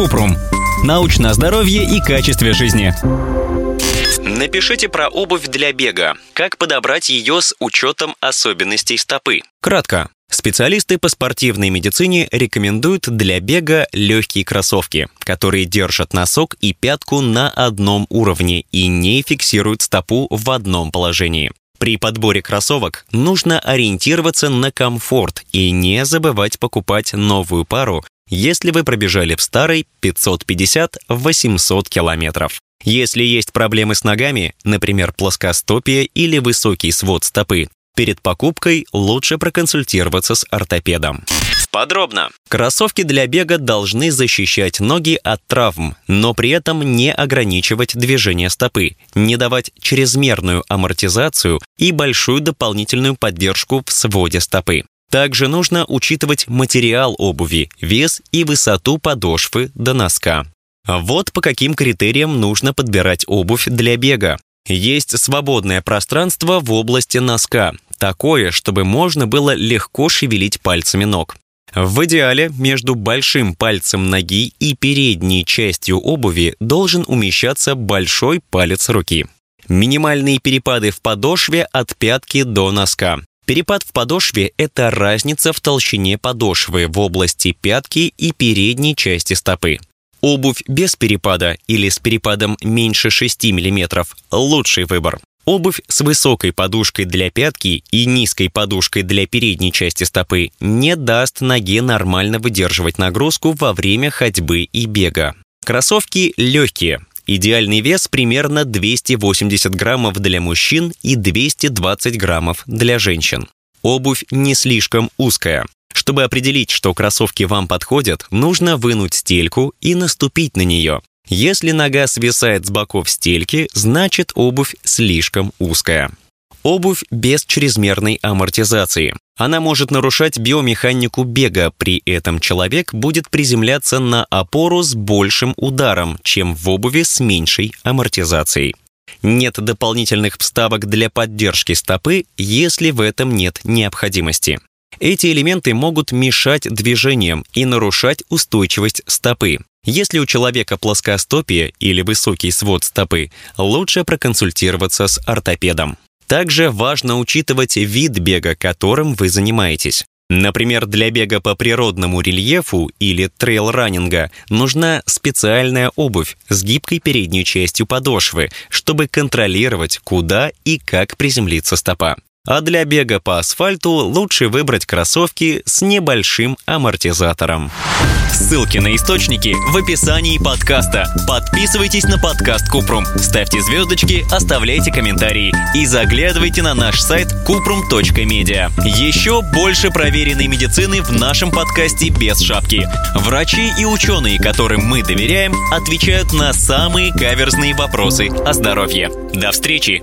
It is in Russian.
Купрум. Научное здоровье и качестве жизни. Напишите про обувь для бега. Как подобрать ее с учетом особенностей стопы? Кратко. Специалисты по спортивной медицине рекомендуют для бега легкие кроссовки, которые держат носок и пятку на одном уровне и не фиксируют стопу в одном положении. При подборе кроссовок нужно ориентироваться на комфорт и не забывать покупать новую пару, если вы пробежали в старой 550-800 километров. Если есть проблемы с ногами, например, плоскостопие или высокий свод стопы, перед покупкой лучше проконсультироваться с ортопедом. Подробно. Кроссовки для бега должны защищать ноги от травм, но при этом не ограничивать движение стопы, не давать чрезмерную амортизацию и большую дополнительную поддержку в своде стопы. Также нужно учитывать материал обуви, вес и высоту подошвы до носка. Вот по каким критериям нужно подбирать обувь для бега. Есть свободное пространство в области носка, такое, чтобы можно было легко шевелить пальцами ног. В идеале между большим пальцем ноги и передней частью обуви должен умещаться большой палец руки. Минимальные перепады в подошве от пятки до носка. Перепад в подошве – это разница в толщине подошвы в области пятки и передней части стопы. Обувь без перепада или с перепадом меньше 6 мм – лучший выбор. Обувь с высокой подушкой для пятки и низкой подушкой для передней части стопы не даст ноге нормально выдерживать нагрузку во время ходьбы и бега. Кроссовки легкие. Идеальный вес примерно 280 граммов для мужчин и 220 граммов для женщин. Обувь не слишком узкая. Чтобы определить, что кроссовки вам подходят, нужно вынуть стельку и наступить на нее. Если нога свисает с боков стельки, значит обувь слишком узкая. Обувь без чрезмерной амортизации. Она может нарушать биомеханику бега, при этом человек будет приземляться на опору с большим ударом, чем в обуви с меньшей амортизацией. Нет дополнительных вставок для поддержки стопы, если в этом нет необходимости. Эти элементы могут мешать движениям и нарушать устойчивость стопы. Если у человека плоскостопие или высокий свод стопы, лучше проконсультироваться с ортопедом. Также важно учитывать вид бега, которым вы занимаетесь. Например, для бега по природному рельефу или трейл-раннинга нужна специальная обувь с гибкой передней частью подошвы, чтобы контролировать, куда и как приземлится стопа. А для бега по асфальту лучше выбрать кроссовки с небольшим амортизатором. Ссылки на источники в описании подкаста. Подписывайтесь на подкаст Купрум, ставьте звездочки, оставляйте комментарии и заглядывайте на наш сайт kuprum.media. Еще больше проверенной медицины в нашем подкасте без шапки. Врачи и ученые, которым мы доверяем, отвечают на самые каверзные вопросы о здоровье. До встречи!